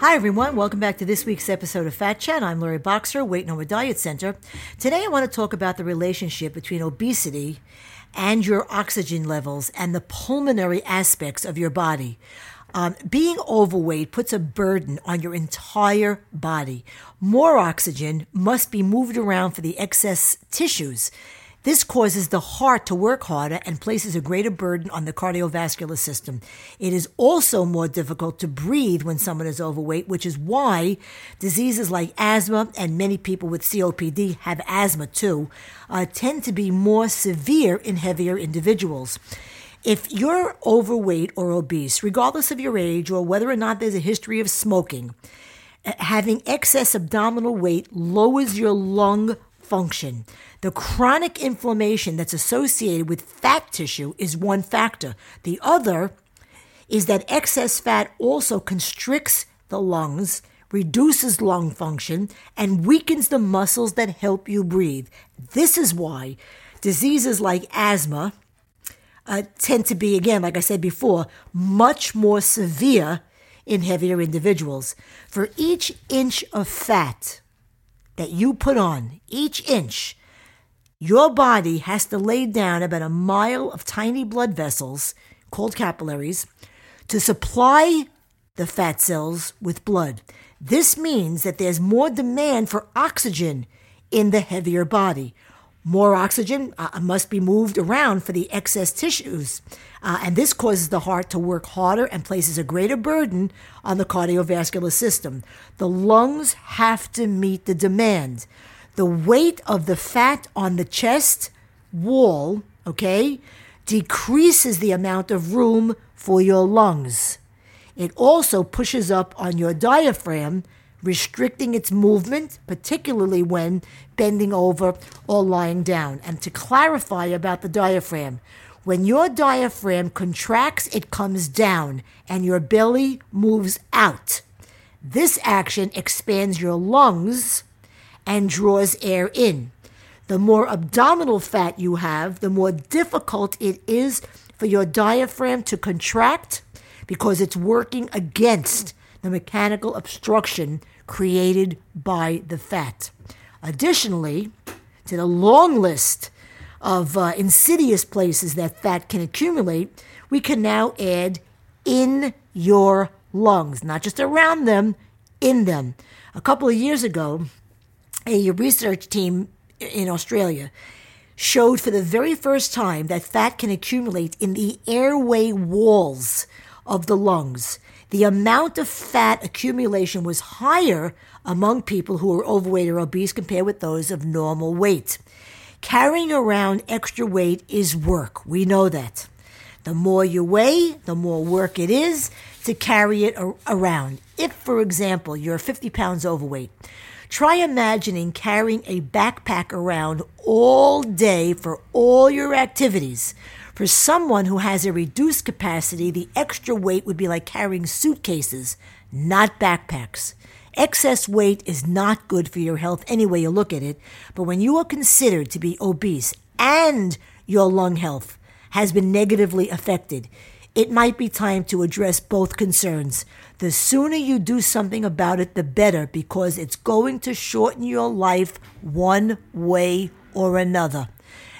Hi, everyone. Welcome back to this week's episode of Fat Chat. I'm Lori Boxer, Weight Over Diet Center. Today, I want to talk about the relationship between obesity and your oxygen levels and the pulmonary aspects of your body. Um, being overweight puts a burden on your entire body. More oxygen must be moved around for the excess tissues. This causes the heart to work harder and places a greater burden on the cardiovascular system. It is also more difficult to breathe when someone is overweight, which is why diseases like asthma and many people with COPD have asthma too, uh, tend to be more severe in heavier individuals. If you're overweight or obese, regardless of your age or whether or not there's a history of smoking, uh, having excess abdominal weight lowers your lung function. The chronic inflammation that's associated with fat tissue is one factor. The other is that excess fat also constricts the lungs, reduces lung function, and weakens the muscles that help you breathe. This is why diseases like asthma uh, tend to be, again, like I said before, much more severe in heavier individuals. For each inch of fat that you put on, each inch, your body has to lay down about a mile of tiny blood vessels called capillaries to supply the fat cells with blood. This means that there's more demand for oxygen in the heavier body. More oxygen uh, must be moved around for the excess tissues, uh, and this causes the heart to work harder and places a greater burden on the cardiovascular system. The lungs have to meet the demand the weight of the fat on the chest wall, okay, decreases the amount of room for your lungs. It also pushes up on your diaphragm, restricting its movement, particularly when bending over or lying down. And to clarify about the diaphragm, when your diaphragm contracts, it comes down and your belly moves out. This action expands your lungs and draws air in. The more abdominal fat you have, the more difficult it is for your diaphragm to contract because it's working against the mechanical obstruction created by the fat. Additionally, to the long list of uh, insidious places that fat can accumulate, we can now add in your lungs, not just around them, in them. A couple of years ago, a research team in Australia showed for the very first time that fat can accumulate in the airway walls of the lungs. The amount of fat accumulation was higher among people who were overweight or obese compared with those of normal weight. Carrying around extra weight is work. We know that. The more you weigh, the more work it is to carry it around. If, for example, you're 50 pounds overweight, Try imagining carrying a backpack around all day for all your activities. For someone who has a reduced capacity, the extra weight would be like carrying suitcases, not backpacks. Excess weight is not good for your health any way you look at it, but when you are considered to be obese and your lung health has been negatively affected, it might be time to address both concerns. The sooner you do something about it, the better, because it's going to shorten your life one way or another.